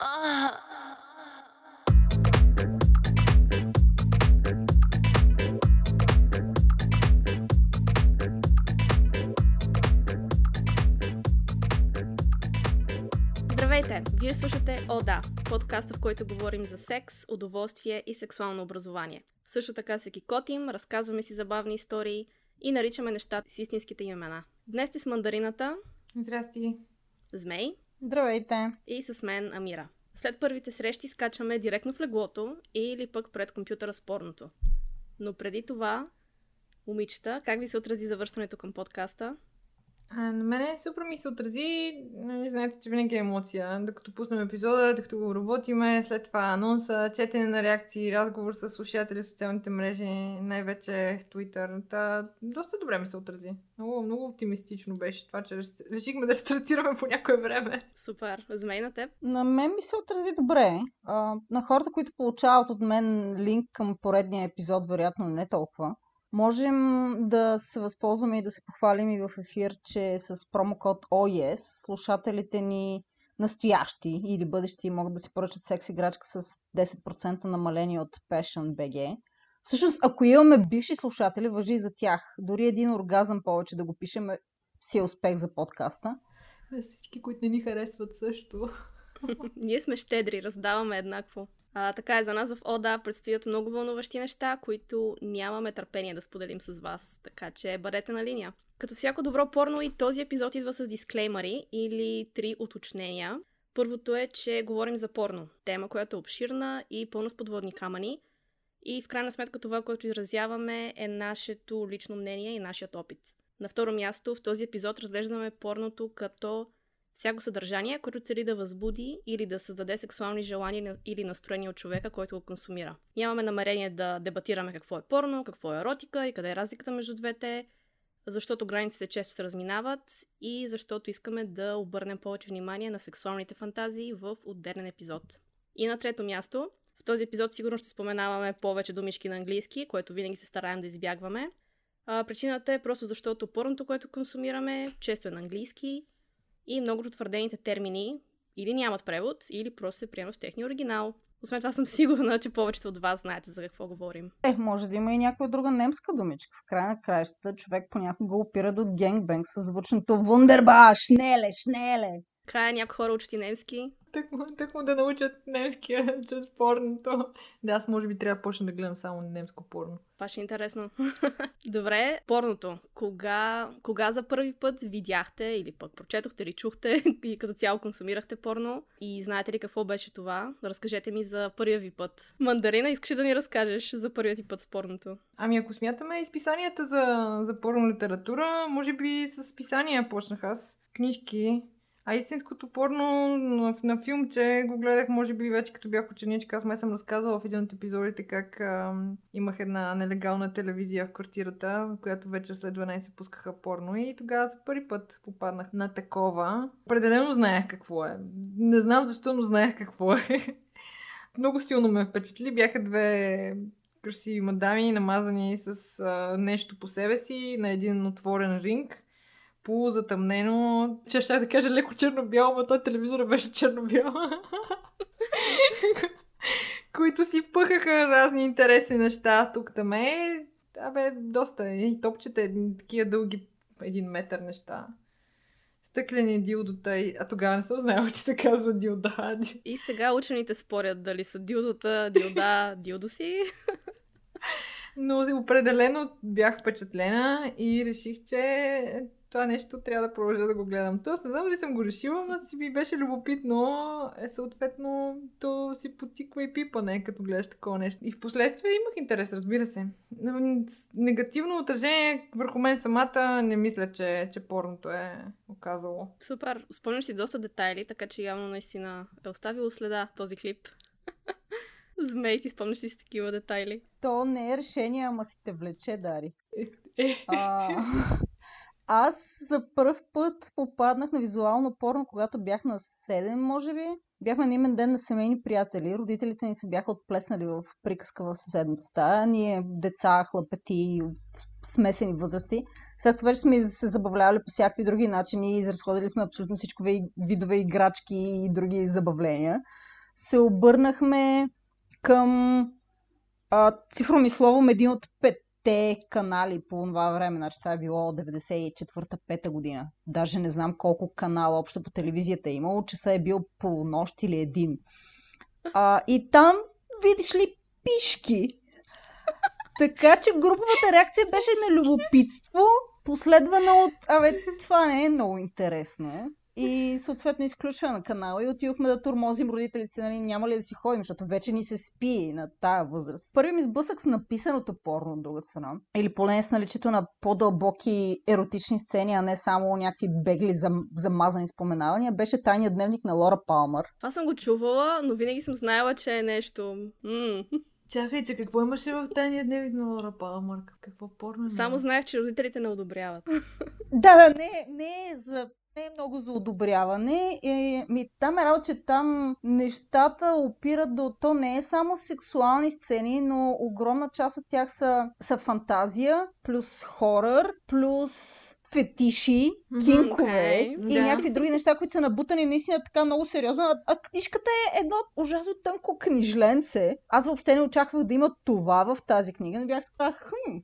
Здравейте! Вие слушате О да, подкаста, в който говорим за секс, удоволствие и сексуално образование. Също така се кикотим, разказваме си забавни истории и наричаме нещата с истинските им имена. Днес сте с мандарината. Здрасти. Змей. Здравейте. И с мен Амира. След първите срещи скачаме директно в леглото или пък пред компютъра спорното. Но преди това, момичета, как ви се отрази завършването към подкаста? А, на мене супер ми се отрази, нали, знаете, че винаги е емоция. Докато пуснем епизода, докато го работиме, след това анонса, четене на реакции, разговор с слушатели в социалните мрежи, най-вече в Twitter. Та, доста добре ми се отрази. Много, много оптимистично беше това, че решихме да стартираме по някое време. Супер. Змей на теб? На мен ми се отрази добре. А, на хората, които получават от мен линк към поредния епизод, вероятно не толкова. Можем да се възползваме и да се похвалим и в ефир, че с промокод OES слушателите ни настоящи или бъдещи могат да си поръчат секс играчка с 10% намаление от Passion BG. Всъщност, ако имаме бивши слушатели, въжи и за тях. Дори един оргазъм повече да го пишем си е успех за подкаста. Всички, които не ни харесват също. Ние сме щедри, раздаваме еднакво. А, така е, за нас в ОДА предстоят много вълнуващи неща, които нямаме търпение да споделим с вас, така че бъдете на линия. Като всяко добро порно и този епизод идва с дисклеймари или три уточнения. Първото е, че говорим за порно. Тема, която е обширна и пълна с подводни камъни. И в крайна сметка това, което изразяваме е нашето лично мнение и нашият опит. На второ място, в този епизод разглеждаме порното като всяко съдържание, което цели да възбуди или да създаде сексуални желания или настроения от човека, който го консумира. Нямаме намерение да дебатираме какво е порно, какво е еротика и къде е разликата между двете, защото границите често се разминават и защото искаме да обърнем повече внимание на сексуалните фантазии в отделен епизод. И на трето място, в този епизод сигурно ще споменаваме повече думишки на английски, което винаги се стараем да избягваме. А, причината е просто защото порното, което консумираме, често е на английски и много от твърдените термини или нямат превод, или просто се приемат в техния оригинал. Освен това съм сигурна, че повечето от вас знаете за какво говорим. Е, може да има и някоя друга немска думичка. В края на краищата човек понякога опира до генгбенг с звучното Вундерба, шнеле, шнеле. Края някои хора учат и немски. Так му, так му да научат немския чрез порното. Да, аз може би трябва да почна да гледам само немско порно. Това ще е интересно. Добре, порното. Кога, кога за първи път видяхте или пък прочетохте или чухте и като цяло консумирахте порно? И знаете ли какво беше това? Разкажете ми за първия ви път. Мандарина, искаш да ни разкажеш за първият ти път с порното? Ами ако смятаме изписанията за, за порно литература, може би с писания почнах аз. Книжки, а истинското порно на, на филмче го гледах, може би, вече като бях ученичка. Аз ме съм разказала в един от епизодите как а, имах една нелегална телевизия в квартирата, в която вечер след 12 пускаха порно и тогава за първи път попаднах на такова. Определено знаех какво е. Не знам защо, но знаех какво е. Много силно ме впечатли. Бяха две красиви мадами, намазани с а, нещо по себе си на един отворен ринг полузатъмнено. Че ще да кажа леко черно-бяло, но той телевизора беше черно-бял. които си пъхаха разни интересни неща тук там е. Абе, доста. И топчета, едни такива дълги един метър неща. Стъклени дилдота, а тогава не съм знаела, че се казва дилда. И сега учените спорят дали са дилдота, дилда, дилдоси. Но определено бях впечатлена и реших, че това нещо трябва да продължа да го гледам. Тоест, не знам дали съм го решила, но си ми беше любопитно. Е, съответно, то си потиква и пипа, не, като гледаш такова нещо. И в последствие имах интерес, разбира се. Негативно отражение върху мен самата не мисля, че, че порното е оказало. Супер. Спомняш си доста детайли, така че явно наистина е оставило следа този клип. Змей, ти спомняш си с такива детайли? То не е решение, ама си те влече, Дари. Е, е. А, аз за първ път попаднах на визуално порно, когато бях на 7, може би. Бяхме на имен ден на семейни приятели. Родителите ни се бяха отплеснали в приказка в съседната стая. Ние, деца, хлапети от смесени възрасти. След това сме се забавлявали по всякакви други начини. Изразходили сме абсолютно всички видове играчки и други забавления. се обърнахме към а, цифрово словом един от петте канали по това време. Значи това е било 94-та година. Даже не знам колко канала общо по телевизията е имало. Часа е бил полунощ или един. А, и там, видиш ли, пишки. Така че груповата реакция беше на любопитство, последвана от, абе, това не е много интересно. И съответно изключваме на канала и отидохме да турмозим родителите нали, няма ли да си ходим, защото вече ни се спи на тая възраст. Първи ми сблъсък с написаното порно от друга страна. Или поне с наличието на по-дълбоки еротични сцени, а не само някакви бегли зам, замазани споменавания, беше тайният дневник на Лора Палмър. Това съм го чувала, но винаги съм знаела, че е нещо... М- Чакайте, какво имаше в тайния дневник на Лора Палмър? Какво порно? е Само знаех, че родителите не одобряват. Да, да, не, не е за не е много за одобряване. И, ми, там е работа, че там нещата опират до... То не е само сексуални сцени, но огромна част от тях са, са фантазия, плюс хорър, плюс фетиши, кинкове okay, и да. някакви други неща, които са набутани наистина така много сериозно. А, а книжката е едно ужасно тънко книжленце. Аз въобще не очаквах да има това в тази книга, но бях така, хм,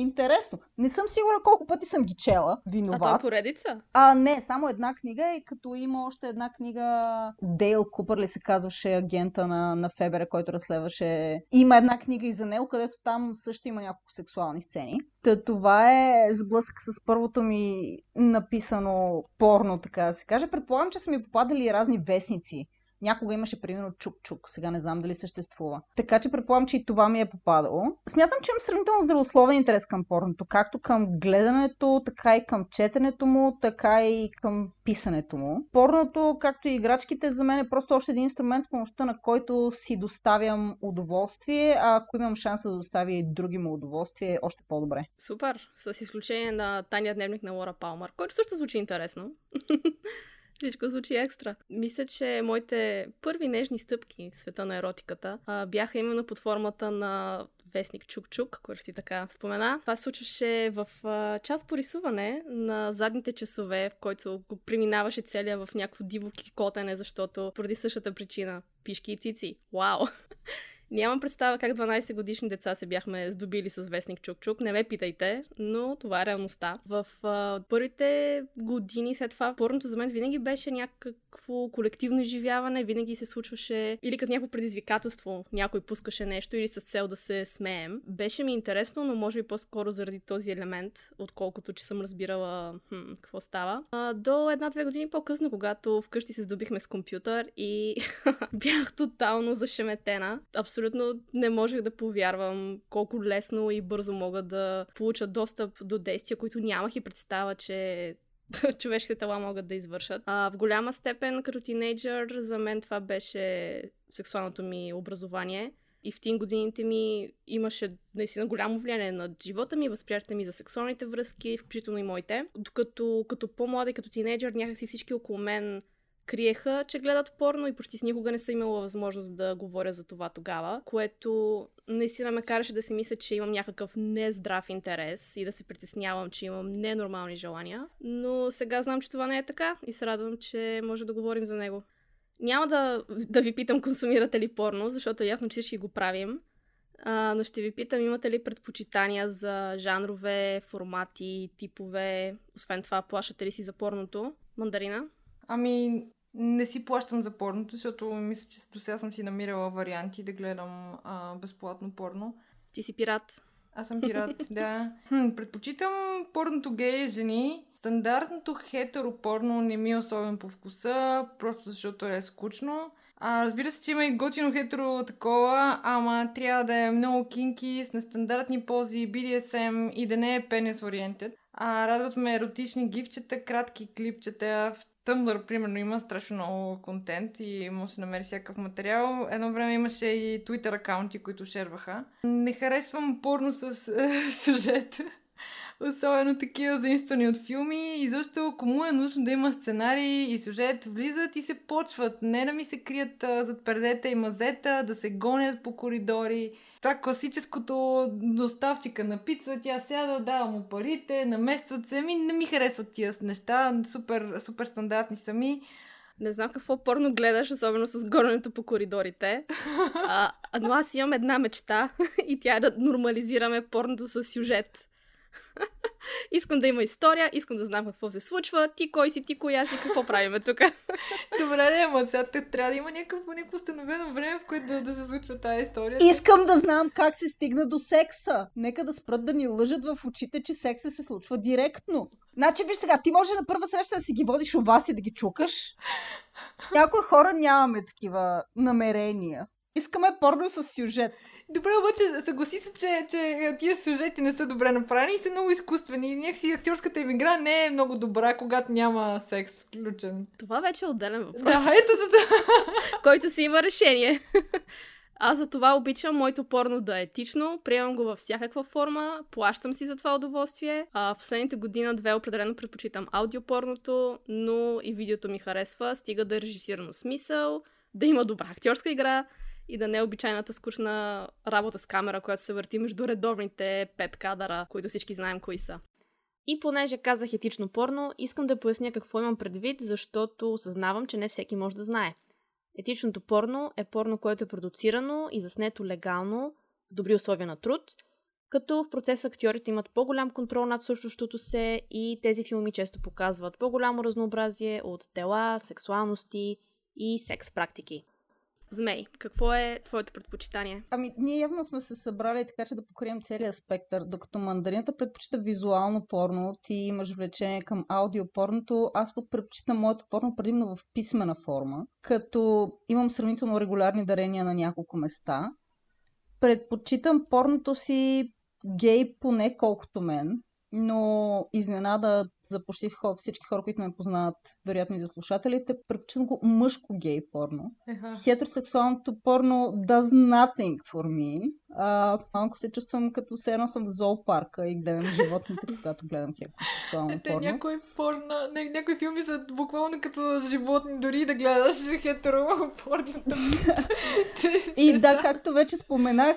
Интересно. Не съм сигурна колко пъти съм ги чела. Виноват. А то е поредица? А, не, само една книга и като има още една книга Дейл Купър ли се казваше агента на, на Фебере, който разследваше. Има една книга и за него, където там също има няколко сексуални сцени. Та това е сблъсък с първото ми написано порно, така да се каже. Предполагам, че са ми попадали разни вестници. Някога имаше, примерно, Чук-Чук. Сега не знам дали съществува. Така че предполагам, че и това ми е попадало. Смятам, че имам сравнително здравословен интерес към порното. Както към гледането, така и към четенето му, така и към писането му. Порното, както и играчките, за мен е просто още един инструмент, с помощта на който си доставям удоволствие, а ако имам шанса да доставя и други му удоволствие, е още по-добре. Супер! С изключение на тайния дневник на Лора Палмър, който също звучи интересно. Всичко звучи екстра. Мисля, че моите първи нежни стъпки в света на еротиката а, бяха именно под формата на вестник Чук-Чук, който си така спомена. Това се случваше в а, час по рисуване на задните часове, в който го преминаваше целия в някакво диво кикотене, защото поради същата причина пишки и цици. Вау! Нямам представа как 12 годишни деца се бяхме здобили с вестник Чук-Чук. Не ме питайте, но това е реалността. В а, първите години след това порното за мен винаги беше някакво колективно изживяване, винаги се случваше или като някакво предизвикателство, някой пускаше нещо или с цел да се смеем. Беше ми интересно, но може би по-скоро заради този елемент, отколкото че съм разбирала хм, какво става. А, до една-две години по-късно, когато вкъщи се здобихме с компютър и бях тотално зашеметена. Абсолютно не можех да повярвам колко лесно и бързо мога да получа достъп до действия, които нямах и представа, че човешките тела могат да извършат. А, в голяма степен, като тинейджър, за мен това беше сексуалното ми образование. И в тин годините ми имаше наистина голямо влияние на живота ми, възприятите ми за сексуалните връзки, включително и моите. Докато като по-млада и като тинейджър някакси всички около мен криеха, че гледат порно и почти с никога не съм имала възможност да говоря за това тогава, което наистина ме караше да си мисля, че имам някакъв нездрав интерес и да се притеснявам, че имам ненормални желания. Но сега знам, че това не е така и се радвам, че може да говорим за него. Няма да, да ви питам консумирате ли порно, защото ясно, че всички го правим. А, но ще ви питам, имате ли предпочитания за жанрове, формати, типове? Освен това, плащате ли си за порното? Мандарина? Ами, не си плащам за порното, защото мисля, че до сега съм си намирала варианти да гледам а, безплатно порно. Ти си пират. Аз съм пират, да. Хм, предпочитам порното гей жени. Стандартното хетеро порно не ми е особено по вкуса, просто защото е скучно. А, разбира се, че има и готино хетеро такова, ама трябва да е много кинки, с нестандартни пози, BDSM и да не е пенес ориентед. А, радват ме еротични гифчета, кратки клипчета. Tumblr, примерно, има страшно много контент и да се намери всякакъв материал. Едно време имаше и Twitter акаунти, които шерваха. Не харесвам порно с е, сюжет. Особено такива заимствани от филми. И защо кому е нужно да има сценарий и сюжет, влизат и се почват. Не да ми се крият зад предета и мазета, да се гонят по коридори. Това класическото доставчика на пица, тя сяда, дава му парите, наместват се. Ми не ми харесват тия неща, супер, супер стандартни сами. Не знам какво порно гледаш, особено с горенето по коридорите. А, но аз имам една мечта и тя е да нормализираме порното с сюжет. Искам да има история, искам да знам какво се случва, ти кой си, ти коя си, какво правиме тук. Добре, не, ама сега трябва да има някакво, някакво установено време, в което да, да се случва тази история. Искам да знам как се стигна до секса. Нека да спрат да ни лъжат в очите, че секса се случва директно. Значи, виж сега, ти може на първа среща да си ги водиш у вас и да ги чукаш. Някои хора нямаме такива намерения. Искаме порно с сюжет. Добре, обаче съгласи се, че, че тия сюжети не са добре направени и са много изкуствени. И някакси актерската им игра не е много добра, когато няма секс включен. Това вече е отделен въпрос. Да, ето за да. Който си има решение. Аз за това обичам моето порно да е етично, приемам го във всякаква форма, плащам си за това удоволствие. А в последните година две определено предпочитам аудиопорното, но и видеото ми харесва, стига да е режисирано смисъл, да има добра актьорска игра и да не е обичайната скучна работа с камера, която се върти между редовните пет кадъра, които всички знаем кои са. И понеже казах етично порно, искам да поясня какво имам предвид, защото осъзнавам, че не всеки може да знае. Етичното порно е порно, което е продуцирано и заснето легално в добри условия на труд, като в процеса актьорите имат по-голям контрол над случващото се и тези филми често показват по-голямо разнообразие от тела, сексуалности и секс практики. Змей, какво е твоето предпочитание? Ами, ние явно сме се събрали така, че да покрием целият спектър. Докато мандарината предпочита визуално порно, ти имаш влечение към аудиопорното, аз пък предпочитам моето порно предимно в писмена форма, като имам сравнително регулярни дарения на няколко места. Предпочитам порното си гей поне колкото мен, но изненада за почти всички хора, които ме познават, вероятно и за слушателите, предпочитам го мъжко гей порно. Uh-huh. Хетеросексуалното порно does nothing for me. А, малко се чувствам като се едно съм в зоопарка и гледам животните, когато гледам хетеросексуално порно. Те някои, порно, ня- някои филми са буквално като животни, дори да гледаш хетеро порно. и да, както вече споменах,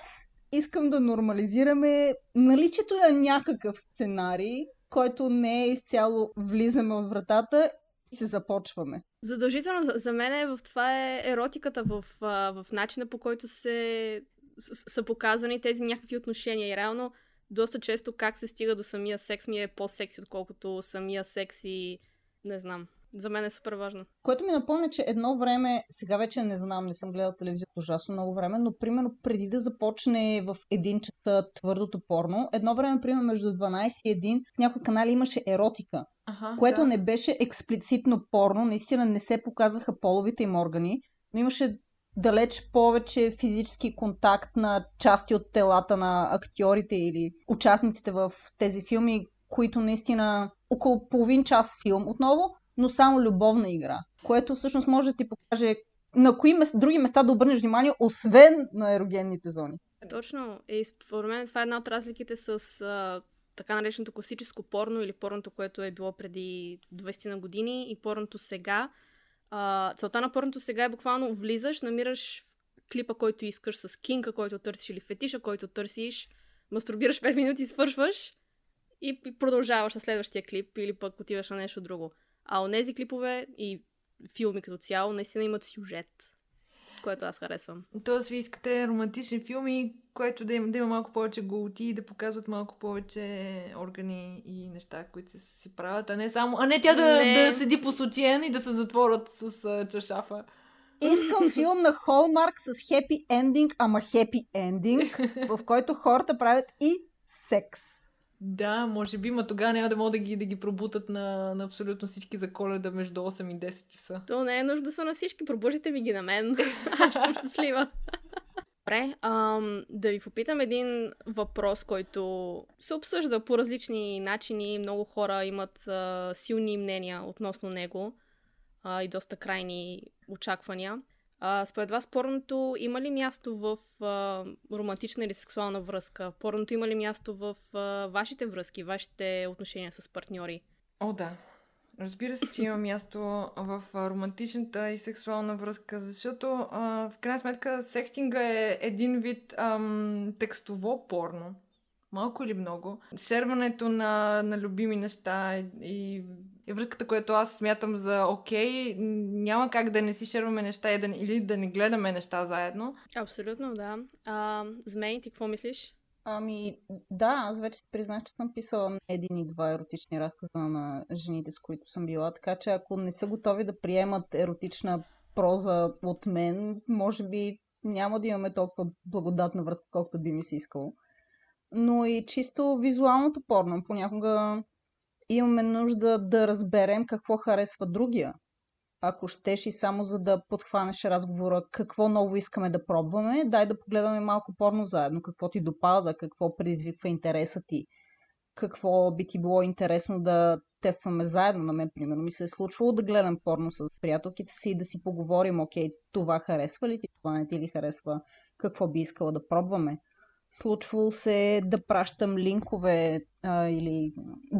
искам да нормализираме наличието на някакъв сценарий, който не е изцяло влизаме от вратата и се започваме. Задължително за, за мен е в това е еротиката в, в начина по който се са показани тези някакви отношения и реално доста често как се стига до самия секс ми е по-секси, отколкото самия секс и не знам. За мен е супер важно. Което ми напомня, че едно време, сега вече не знам, не съм гледал телевизия ужасно много време, но примерно преди да започне в един часа твърдото порно, едно време, примерно между 12 и 1, в някои канали имаше еротика, ага, което да. не беше експлицитно порно, наистина не се показваха половите им органи, но имаше далеч повече физически контакт на части от телата на актьорите или участниците в тези филми, които наистина около половин час филм отново но само любовна игра, което всъщност може да ти покаже на кои места, други места да обърнеш внимание, освен на ерогенните зони. Точно. И според мен това е една от разликите с а, така нареченото класическо порно или порното, което е било преди 20 на години и порното сега. А, целта на порното сега е буквално влизаш, намираш клипа, който искаш с кинка, който търсиш или фетиша, който търсиш, мастурбираш 5 минути, свършваш и продължаваш на следващия клип или пък отиваш на нещо друго. А онези клипове и филми като цяло наистина имат сюжет, което аз харесвам. Тоест, ви искате романтични филми, което да има, да има малко повече голоти и да показват малко повече органи и неща, които се, се правят, а не само... А не тя да, не. да седи по сутиен и да се затворят с uh, чашафа. Искам филм на Холмарк с хепи ендинг, ама хепи ендинг, в който хората правят и секс. Да, може би, но тогава няма да могат да ги, да ги пробутат на, на абсолютно всички за коледа между 8 и 10 часа. То не е нужда да са на всички, пробужите ми ги на мен. Аз съм щастлива. Добре, ам, да ви попитам един въпрос, който се обсъжда по различни начини. Много хора имат а, силни мнения относно него а, и доста крайни очаквания. А, според вас порното има ли място в а, романтична или сексуална връзка? Порното има ли място в а, вашите връзки, вашите отношения с партньори? О, да. Разбира се, че има място в романтичната и сексуална връзка, защото а, в крайна сметка секстинга е един вид ам, текстово порно. Малко или много. Шерването на, на любими неща и е връзката, която аз смятам за окей. Няма как да не си шерваме неща и да, или да не гледаме неща заедно. Абсолютно, да. А, Змей, ти какво мислиш? Ами, да, аз вече признах, че съм писала не един и два еротични разказа на жените, с които съм била, така че ако не са готови да приемат еротична проза от мен, може би няма да имаме толкова благодатна връзка, колкото би ми се искало. Но и чисто визуалното порно. Понякога имаме нужда да разберем какво харесва другия. Ако щеш и само за да подхванеш разговора какво ново искаме да пробваме, дай да погледаме малко порно заедно, какво ти допада, какво предизвиква интереса ти, какво би ти било интересно да тестваме заедно. На мен, примерно, ми се е случвало да гледам порно с приятелките си и да си поговорим, окей, това харесва ли ти, това не ти ли харесва, какво би искала да пробваме. Случвало се да пращам линкове а, или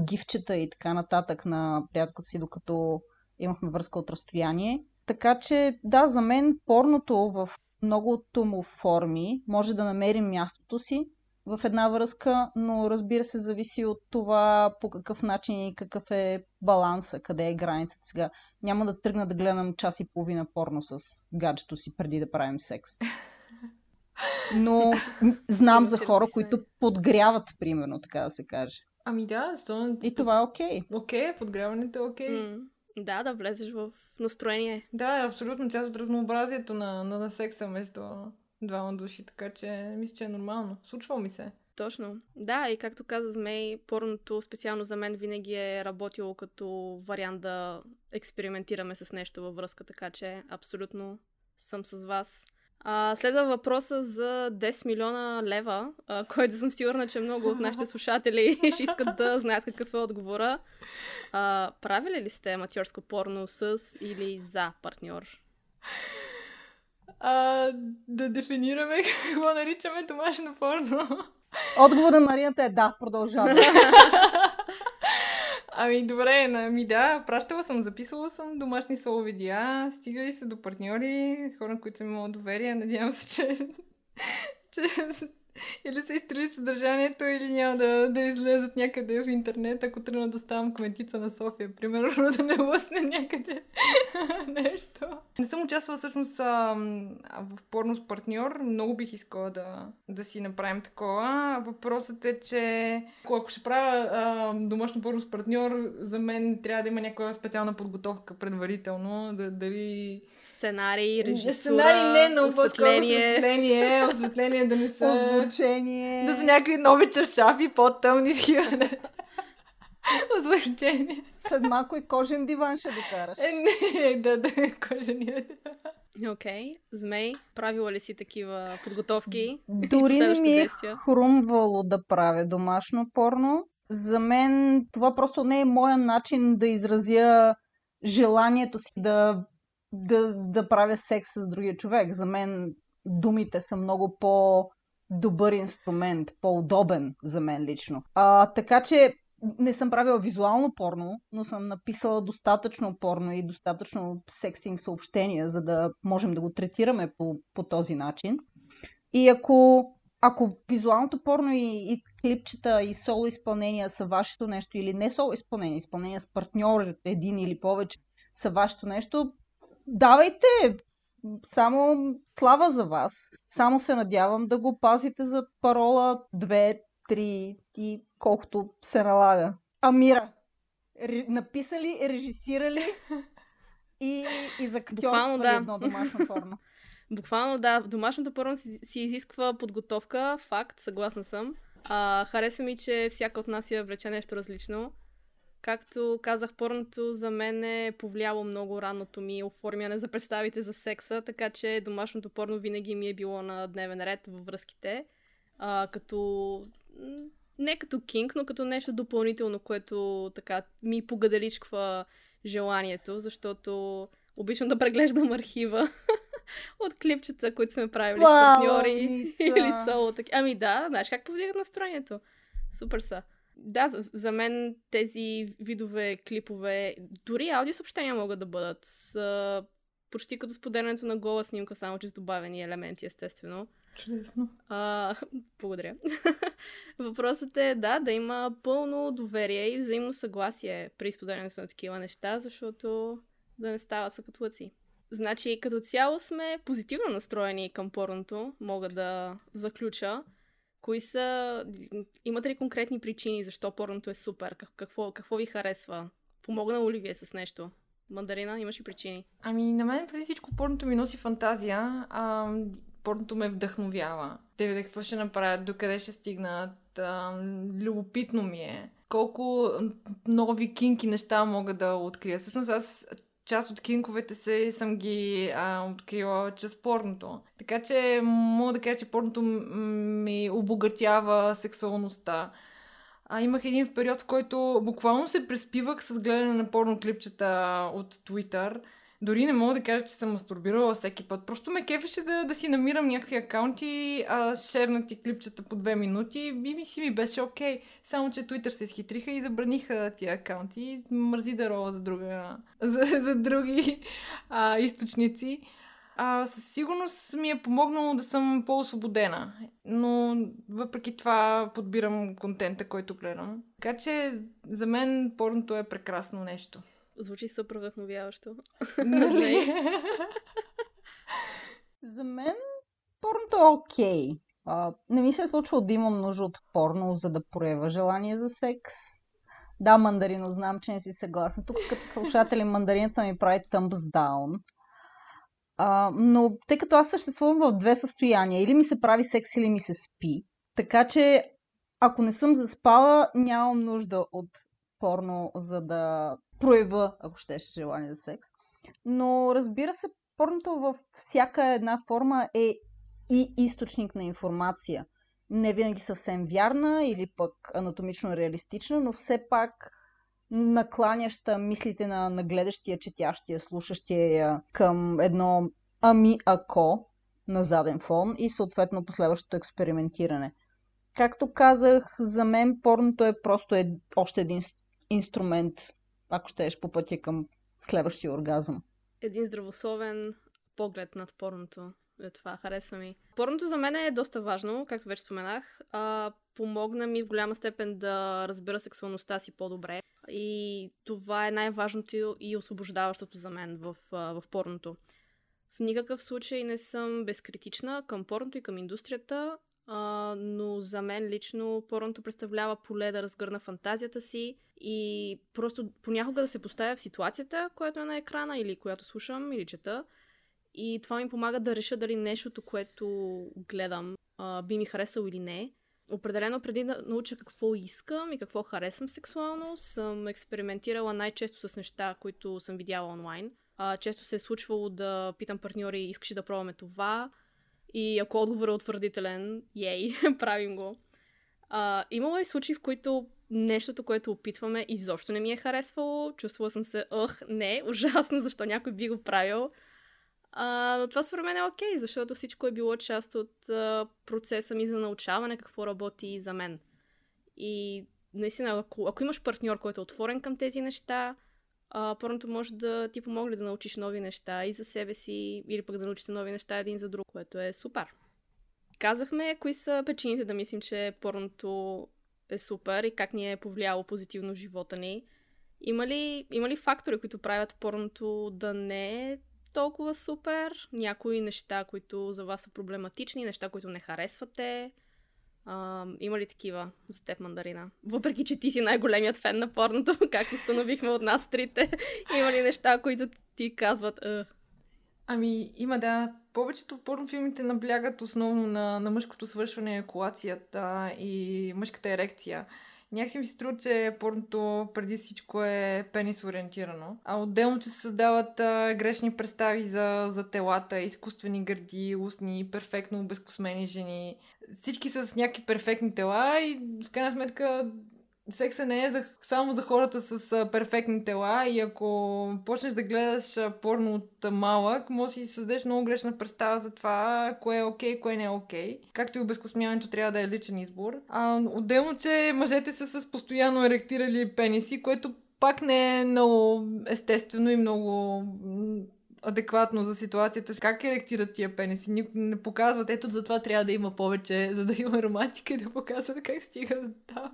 гифчета и така нататък на приятелката си, докато имахме връзка от разстояние. Така че, да, за мен порното в многото му форми може да намери мястото си в една връзка, но разбира се, зависи от това по какъв начин и какъв е баланса, къде е границата сега. Няма да тръгна да гледам час и половина порно с гаджето си преди да правим секс. Но знам за хора, които подгряват, примерно, така да се каже. Ами да, сто... И това е окей. Okay. Окей, okay, подгряването е окей. Okay. Mm. Да, да влезеш в настроение. Да, е абсолютно част от разнообразието на, на, на секса между двама души, така че мисля, че е нормално. Случва ми се. Точно. Да, и както каза Змей, порното специално за мен винаги е работило като вариант да експериментираме с нещо във връзка, така че абсолютно съм с вас. А, следва въпроса за 10 милиона лева, а, който съм сигурна, че много от нашите слушатели ще искат да знаят какъв е отговора. А, правили ли сте аматьорско порно с или за партньор? А, да дефинираме какво наричаме домашно порно. Отговора на Марията е да, продължава. Ами добре, ми да, пращала съм, записвала съм домашни соло видеа, стигали се до партньори, хора, които съм имала доверие, надявам се, че, че или са изтрили съдържанието, или няма да, да излезат някъде в интернет, ако тръгна да ставам кметица на София, примерно, да не лъсне някъде нещо. Не съм участвала всъщност а, в порно с партньор. Много бих искала да, да си направим такова. Въпросът е, че ако ще правя а, домашно порно с партньор, за мен трябва да има някаква специална подготовка предварително. Да, дали Сценарий, режисура, Сценарий не, но осветление. осветление, осветление да не са... Озвучение. Да са някакви нови чаршафи, по-тъмни такива. Озвучение. След малко и кожен диван ще докараш. Е, не, да, да, кожен диван. Окей. Okay. Змей, правила ли си такива подготовки? Дори не ми е хрумвало да правя домашно порно. За мен това просто не е моя начин да изразя желанието си да да, да правя секс с другия човек. За мен думите са много по добър инструмент, по-удобен за мен лично. А, така че не съм правила визуално порно, но съм написала достатъчно порно и достатъчно секстинг съобщения, за да можем да го третираме по, по този начин. И ако, ако визуалното порно и, и клипчета и соло изпълнения са вашето нещо или не соло изпълнение, изпълнение с партньор един или повече са вашето нещо, давайте само слава за вас. Само се надявам да го пазите за парола 2, 3 и колкото се налага. Амира, ре, написали, режисирали и, и за актьорство да. едно домашно порно. Буквално да, домашното порно си, си изисква подготовка, факт, съгласна съм. А, хареса ми, че всяка от нас я влече нещо различно. Както казах, порното за мен е повлияло много ранното ми оформяне за представите за секса, така че домашното порно винаги ми е било на дневен ред във връзките. А, като... Не като кинг, но като нещо допълнително, което така ми погаделичква желанието, защото обичам да преглеждам архива от клипчета, които сме правили с партньори или соло. Ами да, знаеш как повдигат настроението. Супер са. Да, за, за мен тези видове клипове, дори аудиосъобщения могат да бъдат, са почти като споделянето на гола снимка, само че с добавени елементи, естествено. Чудесно. А, благодаря. Въпросът е, да, да има пълно доверие и взаимно съгласие при споделянето на такива неща, защото да не стават съкатлъци. Значи, като цяло сме позитивно настроени към порното, мога да заключа. Кои са... Имате ли конкретни причини защо порното е супер? Какво, какво ви харесва? Помогна ли ви е с нещо? Мандарина, имаш ли причини? Ами, на мен преди всичко порното ми носи фантазия. А, порното ме вдъхновява. Те видя какво ще направят, докъде ще стигнат. А, любопитно ми е. Колко нови кинки неща мога да открия. Всъщност аз част от кинковете се съм ги а, открила чрез порното. Така че мога да кажа, че порното ми обогатява сексуалността. А, имах един период, в който буквално се преспивах с гледане на порно клипчета от Twitter. Дори не мога да кажа, че съм мастурбирала всеки път. Просто ме кефеше да, да си намирам някакви акаунти, а, шернати клипчета по две минути и ми си ми беше окей. Okay. Само, че Twitter се изхитриха и забраниха тия акаунти. Мързи да рола за, друга, за, за други а, източници. А, със сигурност ми е помогнало да съм по-освободена. Но въпреки това подбирам контента, който гледам. Така че за мен порното е прекрасно нещо. Звучи супер вдъхновяващо. За мен порното е окей. Okay. не ми се е случвало да имам нужда от порно, за да проява желание за секс. Да, мандарино, знам, че не си съгласна. Тук, скъпи слушатели, мандарината ми прави thumbs down. А, но тъй като аз съществувам в две състояния, или ми се прави секс, или ми се спи. Така че, ако не съм заспала, нямам нужда от порно, за да проява, ако щеше желание за секс. Но разбира се, порното във всяка една форма е и източник на информация. Не винаги съвсем вярна или пък анатомично реалистична, но все пак накланяща мислите на, на гледащия, четящия, слушащия към едно ами ако на заден фон и съответно последващото експериментиране. Както казах, за мен порното е просто е още един инструмент ако щеш по пътя към следващия оргазъм. Един здравословен поглед над порното. Е това, харесва ми. Порното за мен е доста важно, както вече споменах. А, помогна ми в голяма степен да разбера сексуалността си по-добре. И това е най-важното и освобождаващото за мен в, в порното. В никакъв случай не съм безкритична към порното и към индустрията, а, но за мен лично порното представлява поле да разгърна фантазията си и просто понякога да се поставя в ситуацията, която е на екрана или която слушам или чета. И това ми помага да реша дали нещото, което гледам, а, би ми харесало или не. Определено преди да науча какво искам и какво харесвам сексуално, съм експериментирала най-често с неща, които съм видяла онлайн. А, често се е случвало да питам партньори, искаш да пробваме това? И ако отговорът е утвърдителен, ей, правим го. А, имало и случаи, в които нещото, което опитваме, изобщо не ми е харесвало. Чувствала съм се, ох, не, ужасно, защо някой би го правил. А, но това според мен е окей, защото всичко е било част от а, процеса ми за научаване какво работи за мен. И наистина, ако, ако имаш партньор, който е отворен към тези неща, а, порното може да ти помогне да научиш нови неща и за себе си, или пък да научите нови неща един за друг, което е супер. Казахме кои са причините да мислим, че порното е супер и как ни е повлияло позитивно в живота ни. Има ли, има ли фактори, които правят порното да не е толкова супер? Някои неща, които за вас са проблематични, неща, които не харесвате? А, има ли такива за теб, Мандарина? Въпреки, че ти си най-големият фен на порното, както становихме от нас трите, има ли неща, които ти казват? Ъh. Ами, има да. Повечето порнофилмите наблягат основно на, на мъжкото свършване, екулацията и мъжката ерекция. Някакси ми се струва, че порното преди всичко е пенис ориентирано. А отделно, че се създават а, грешни представи за, за телата, изкуствени гърди, устни, перфектно обезкосмени жени. Всички с някакви перфектни тела и в крайна сметка секса не е за, само за хората с а, перфектни тела и ако почнеш да гледаш а, порно от а, малък, може да си създадеш много грешна представа за това, кое е окей, кое не е окей. Както и обезкосмяването трябва да е личен избор. А, отделно, че мъжете са с постоянно еректирали пениси, което пак не е много естествено и много адекватно за ситуацията. Как еректират тия пениси? Никой не показват. Ето за това трябва да има повече, за да има романтика и да показват как стига да.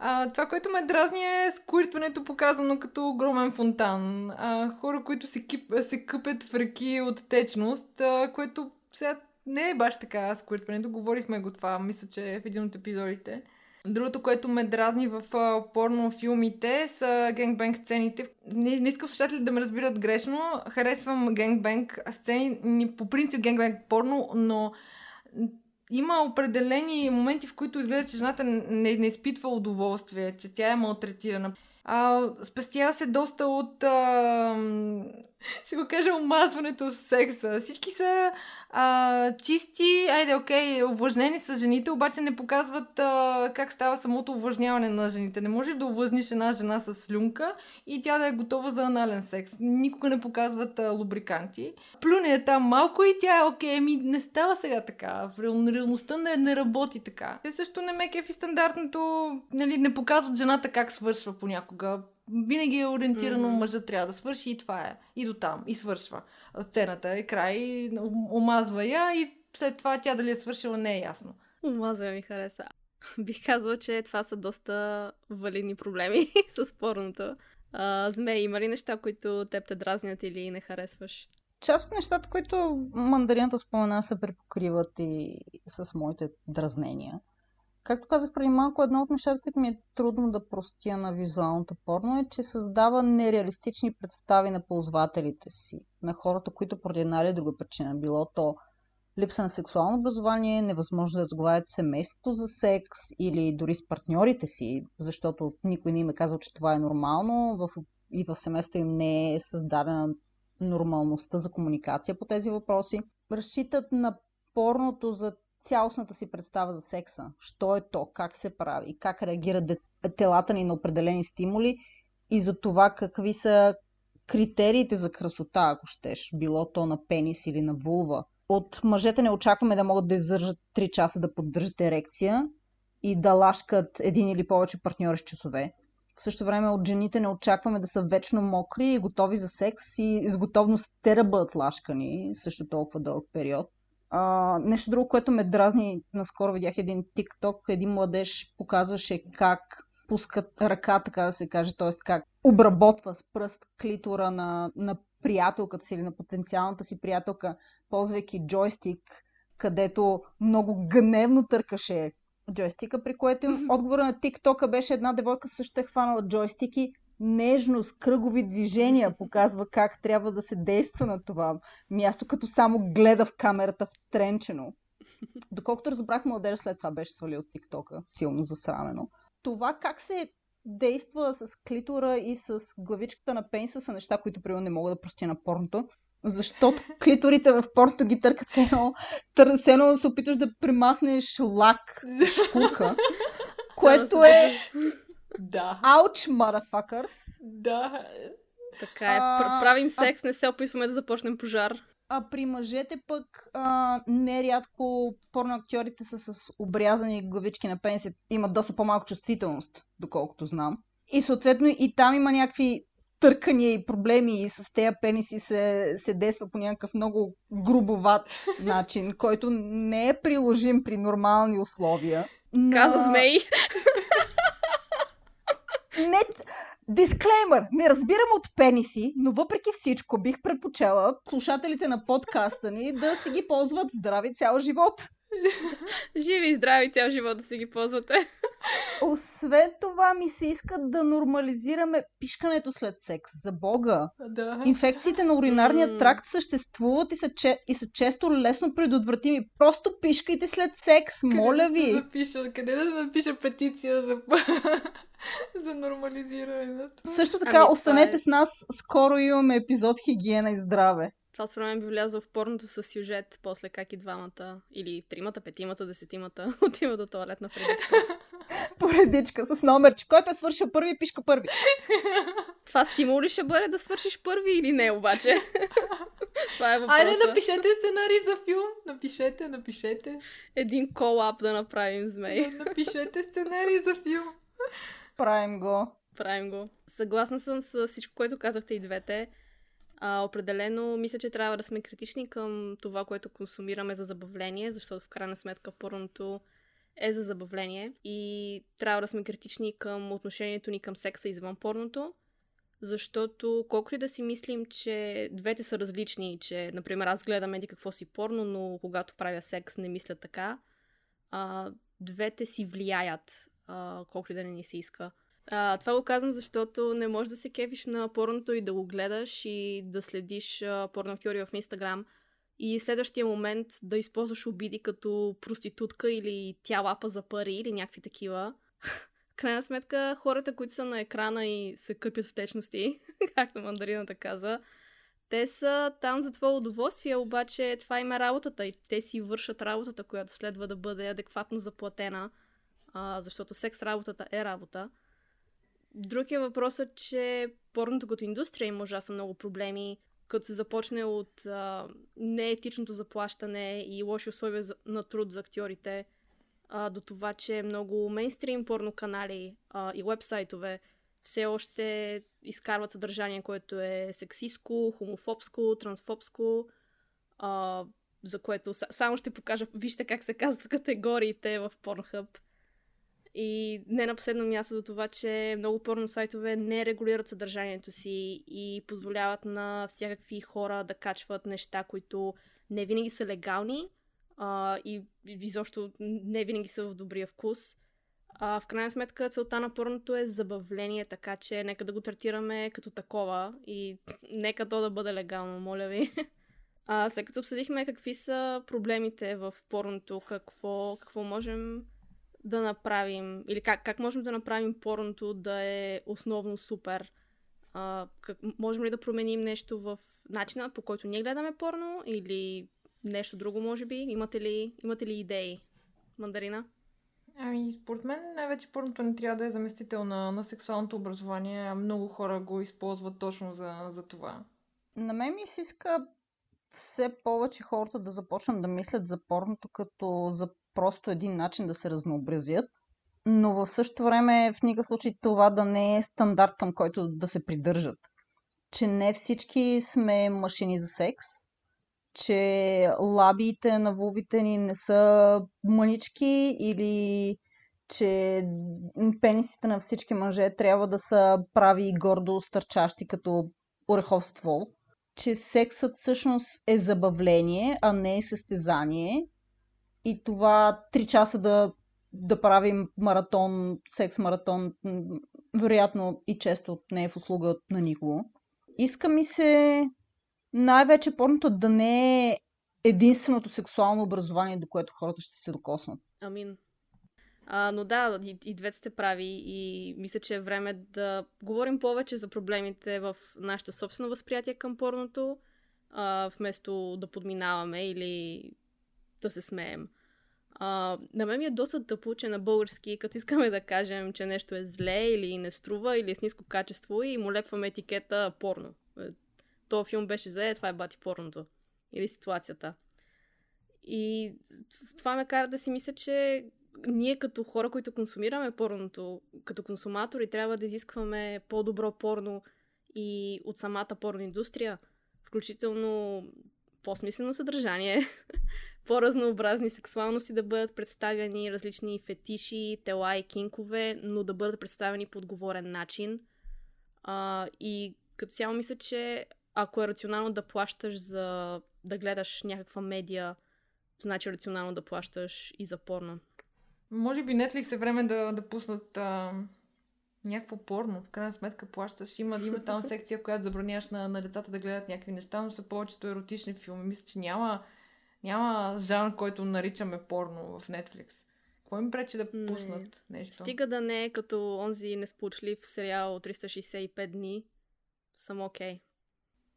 А, това, което ме дразни е скуиртването показано като огромен фонтан. А, хора, които се, кип, се къпят в реки от течност, а, което сега не е баш така скуиртването. Говорихме го това, мисля, че е в един от епизодите. Другото, което ме дразни в а, порно филмите са генгбенг сцените. Не, не искам слушатели да ме разбират грешно. Харесвам генгбенг сцени, по принцип генгбенг порно, но има определени моменти, в които изглежда, че жената не, не изпитва удоволствие, че тя е малтретирана. А, спестява се доста от, а, ще го кажа, омазването в секса. Всички са а, чисти, айде, окей, увлажнени са жените, обаче не показват а, как става самото увлажняване на жените. Не можеш да увлажниш една жена с слюнка и тя да е готова за анален секс. Никога не показват а, лубриканти. Плюне е там малко и тя е окей, ми не става сега така. В реал, реалността не, не работи така. Те също не ме кефи стандартното, нали, не показват жената как свършва понякога винаги е ориентирано, mm-hmm. мъжът трябва да свърши и това е. И до там. И свършва. Сцената е край, омазва я и след това тя дали е свършила не е ясно. Омазва ми хареса. Бих казала, че това са доста валидни проблеми с порното. А, зме, има ли неща, които теб те дразнят или не харесваш? Част от нещата, които мандарината спомена, се препокриват и с моите дразнения. Както казах преди малко, едно от нещата, които ми е трудно да простя на визуалното порно е, че създава нереалистични представи на ползвателите си, на хората, които поради една или друга причина, било то липса на сексуално образование, невъзможност да разговарят с семейството за секс или дори с партньорите си, защото никой не им е казал, че това е нормално и в семейството им не е създадена нормалността за комуникация по тези въпроси. Разчитат на порното за цялостната си представа за секса. Що е то, как се прави, как реагират телата ни на определени стимули и за това какви са критериите за красота, ако щеш, било то на пенис или на вулва. От мъжете не очакваме да могат да издържат 3 часа да поддържат ерекция и да лашкат един или повече партньори с часове. В същото време от жените не очакваме да са вечно мокри и готови за секс и с готовност те да бъдат лашкани също толкова дълъг период. А, нещо друго, което ме дразни, наскоро видях един тикток, един младеж показваше как пускат ръка, така да се каже, т.е. как обработва с пръст клитора на, на приятелката си или на потенциалната си приятелка, ползвайки джойстик, където много гневно търкаше джойстика, при което отговора на тиктока беше една девойка също е хванала джойстики нежност, кръгови движения, показва как трябва да се действа на това място, като само гледа в камерата втренчено. Доколкото разбрах, младеж след това беше свалил от тиктока, силно засрамено. Това как се действа с клитора и с главичката на пениса са неща, които примерно не мога да простя на порното. Защото клиторите в порното ги търкат се едно, се опитваш да примахнеш лак с шкурка, което е да. Ауч, motherfuckers! Да. Така е. А, правим секс, а... не се опитваме да започнем пожар. А при мъжете пък а, нерядко порноактьорите са с обрязани главички на пенси, имат доста по-малко чувствителност, доколкото знам. И съответно и там има някакви търкания и проблеми и с тези пениси се, се действа по някакъв много грубоват начин, който не е приложим при нормални условия. Но... Каза змей. Не, Дисклеймър! Не разбирам от пениси, но въпреки всичко бих предпочела слушателите на подкаста ни да си ги ползват здрави цял живот. Живи и здрави цял живот да си ги ползвате. Освен това ми се искат да нормализираме пишкането след секс. За бога. Да. Инфекциите на уринарния тракт съществуват и са, че... и са често лесно предотвратими. Просто пишкайте след секс, къде моля да ви. Запиша, къде да запиша петиция за, за нормализирането? Също така, ами, останете е... с нас. Скоро имаме епизод Хигиена и здраве. Това според мен би влязъл в порното с сюжет, после как и двамата, или тримата, петимата, десетимата отиват до туалетна фредичка. Поредичка с номерче. Който е свършил първи, пишка първи. Това стимул ли ще бъде да свършиш първи или не обаче? Това е въпроса. Айде, напишете сценарий за филм. Напишете, напишете. Един колап да направим, змей. напишете сценарий за филм. Правим го. Правим го. Съгласна съм с всичко, което казахте и двете А, определено, мисля, че трябва да сме критични към това, което консумираме за забавление, защото в крайна сметка порното е за забавление и трябва да сме критични към отношението ни към секса извън порното, защото колкото и да си мислим, че двете са различни, че, например, аз гледам еди какво си порно, но когато правя секс не мисля така, а, двете си влияят, а, колкото и да не ни се иска. А, това го казвам, защото не можеш да се кефиш на порното и да го гледаш и да следиш порноактьори в Инстаграм и следващия момент да използваш обиди като проститутка или тя лапа за пари или някакви такива. крайна сметка, хората, които са на екрана и се къпят в течности, както мандарината каза, те са там за твое удоволствие, обаче това им е работата и те си вършат работата, която следва да бъде адекватно заплатена, а, защото секс работата е работа. Въпрос е, че порното като индустрия има ужасно много проблеми, като се започне от а, неетичното заплащане и лоши условия за, на труд за актьорите, а, до това, че много мейнстрим порно канали а, и вебсайтове все още изкарват съдържание, което е сексистско, хомофобско, трансфобско, а, за което само ще покажа, вижте как се казват категориите в Pornhub. И не на последно място до това, че много порно сайтове не регулират съдържанието си и позволяват на всякакви хора да качват неща, които не винаги са легални а, и изобщо не винаги са в добрия вкус. А, в крайна сметка целта на порното е забавление, така че нека да го третираме като такова и нека то да бъде легално, моля ви. А, след като обсъдихме какви са проблемите в порното, какво, какво можем да направим, или как, как можем да направим порното да е основно супер? А, как, можем ли да променим нещо в начина по който ние гледаме порно или нещо друго, може би? Имате ли, имате ли идеи? Мандарина? Ами, според мен най-вече порното не трябва да е заместител на, на сексуалното образование, много хора го използват точно за, за това. На мен ми се иска все повече хората да започнат да мислят за порното като за просто един начин да се разнообразят, но в същото време в никакъв случай това да не е стандарт към който да се придържат. Че не всички сме машини за секс, че лабиите на вулвите ни не са мънички или че пенисите на всички мъже трябва да са прави и гордо стърчащи като орехов ствол. Че сексът всъщност е забавление, а не е състезание и това 3 часа да, да правим маратон, секс маратон, вероятно и често не е в услуга на никого. Иска ми се най-вече порното да не е единственото сексуално образование, до което хората ще се докоснат. Амин. А, но да, и, и двете сте прави и мисля, че е време да говорим повече за проблемите в нашето собствено възприятие към порното, а, вместо да подминаваме или да се смеем. А, на мен ми е доста тъпо, че на български, като искаме да кажем, че нещо е зле или не струва или е с ниско качество и му лепваме етикета порно. Е, то филм беше зле, това е бати порното. Или ситуацията. И това ме кара да си мисля, че ние като хора, които консумираме порното, като консуматори, трябва да изискваме по-добро порно и от самата порно индустрия, включително по-смислено съдържание, по-разнообразни сексуалности да бъдат представени, различни фетиши, тела и кинкове, но да бъдат представени по отговорен начин. А, и като цяло мисля, че ако е рационално да плащаш за да гледаш някаква медия, значи рационално да плащаш и за порно. Може би Netflix е време да, да пуснат а, някакво порно. В крайна сметка плащаш. Има, има там секция, която забраняваш на, на децата да гледат някакви неща, но са повечето еротични филми. Мисля, че няма, няма жанр, който наричаме порно в Netflix. Какво им пречи да пуснат не. нещо? Стига да не е като онзи несполучлив сериал 365 дни. Съм окей. Okay.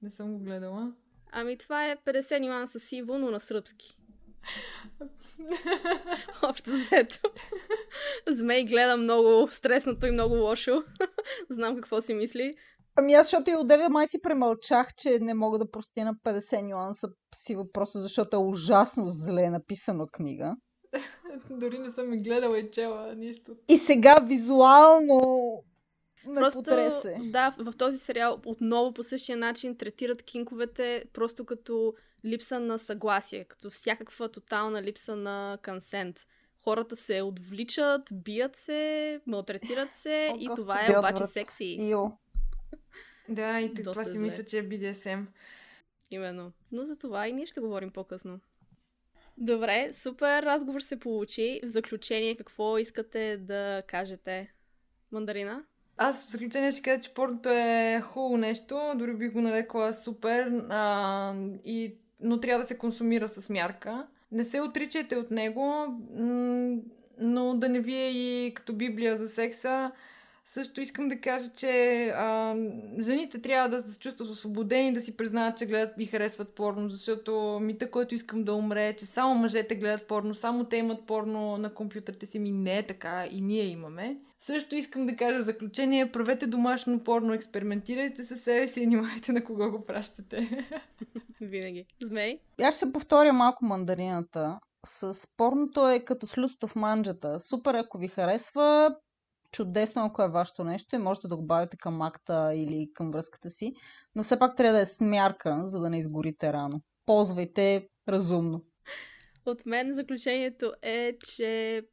Не съм го гледала. Ами това е 50 нюанса сиво, но на сръбски. Общо взето. Змей гледа много стреснато и много лошо. Знам какво си мисли. Ами аз, защото и от 9 май си премълчах, че не мога да простя на 50 нюанса сиво, просто защото е ужасно зле написано книга. Дори не съм и гледала и чела нищо. И сега визуално ме Просто, потресе. да, в, този сериал отново по същия начин третират кинковете просто като липса на съгласие, като всякаква тотална липса на консент. Хората се отвличат, бият се, малтретират се О, и Господи, това е обаче секси. Ио. Да, и това Доста си зле. мисля, че е BDSM. Именно. Но за това и ние ще говорим по-късно. Добре, супер разговор се получи. В заключение, какво искате да кажете? Мандарина? Аз в заключение ще кажа, че порното е хубаво нещо, дори би го нарекла супер, а, и, но трябва да се консумира с мярка. Не се отричайте от него, но да не ви е и като Библия за секса. Също искам да кажа, че а, жените трябва да се чувстват освободени, да си признават, че гледат и харесват порно, защото мита, който искам да умре, е, че само мъжете гледат порно, само те имат порно на компютрите си, ми не е така и ние имаме. Също искам да кажа в заключение, правете домашно порно, експериментирайте със себе си и внимайте на кого го пращате. Винаги. Змей? Аз ще повторя малко мандарината. С порното е като с люто в манджата. Супер, ако ви харесва, чудесно, ако е вашето нещо и можете да го бавите към акта или към връзката си, но все пак трябва да е смярка, за да не изгорите рано. Ползвайте разумно. От мен заключението е, че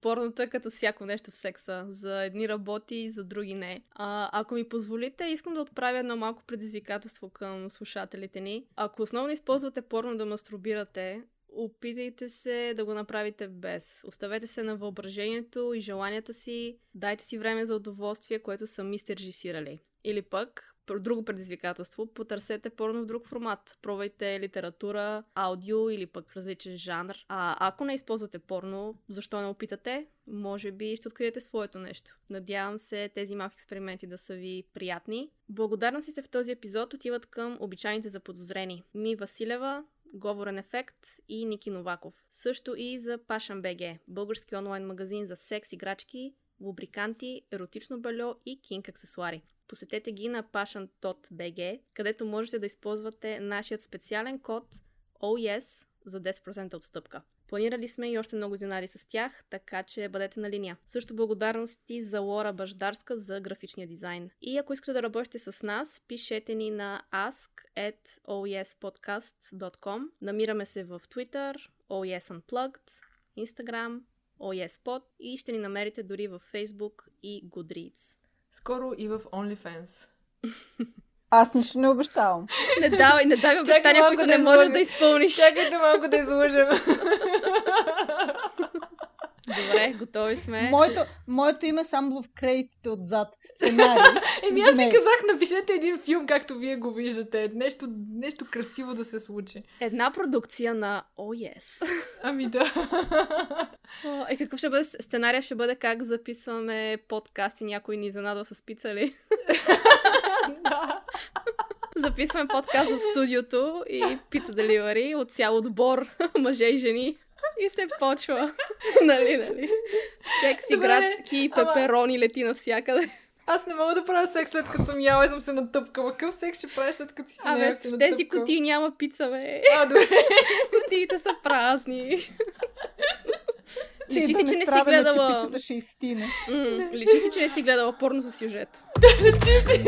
порното е като всяко нещо в секса. За едни работи, за други не. А, ако ми позволите, искам да отправя едно малко предизвикателство към слушателите ни. Ако основно използвате порно да мастурбирате, опитайте се да го направите без. Оставете се на въображението и желанията си, дайте си време за удоволствие, което сами сте режисирали. Или пък, друго предизвикателство, потърсете порно в друг формат. Пробвайте литература, аудио или пък различен жанр. А ако не използвате порно, защо не опитате? Може би ще откриете своето нещо. Надявам се тези малки експерименти да са ви приятни. Благодарностите в този епизод отиват към обичайните заподозрени. Ми Василева, Говорен ефект и Ники Новаков. Също и за Passion BG, български онлайн магазин за секс играчки, лубриканти, еротично бельо и кинг аксесуари. Посетете ги на passion.bg, където можете да използвате нашият специален код OES за 10% отстъпка. Планирали сме и още много изненади с тях, така че бъдете на линия. Също благодарности за Лора Баждарска за графичния дизайн. И ако искате да работите с нас, пишете ни на ask.oespodcast.com. Намираме се в Twitter, OES Unplugged, Instagram, OESPod и ще ни намерите дори в Facebook и Goodreads. Скоро и в OnlyFans. Аз нищо не обещавам. Не давай, не давай обещания, които да не можеш излъга. да изпълниш. Чакайте малко да излъжем. Добре, готови сме. Моето, моето име е само в кредитите отзад. Сценарий. Еми аз ви казах, напишете един филм, както вие го виждате. Нещо, нещо красиво да се случи. Една продукция на Oh Yes. Ами да. О, И какъв ще бъде сценария? Ще бъде как записваме подкаст и някой ни изненадва с пица ли? Да. Записваме подкаст в студиото и пица деливари от цял отбор мъже и жени. И се почва. нали, нали? Секс, Добре, играчки и ама- пеперони лети навсякъде. Аз не мога да правя секс след като съм яла и съм се натъпкала. Какъв секс ще правиш след като си Абе, и си в тези кутии няма пица, бе. А, добре. Кутиите са празни. Че Личи да си, че не си гледала... ще изстине. М, Личи си, че не си гледала порно с сюжет. Речи си.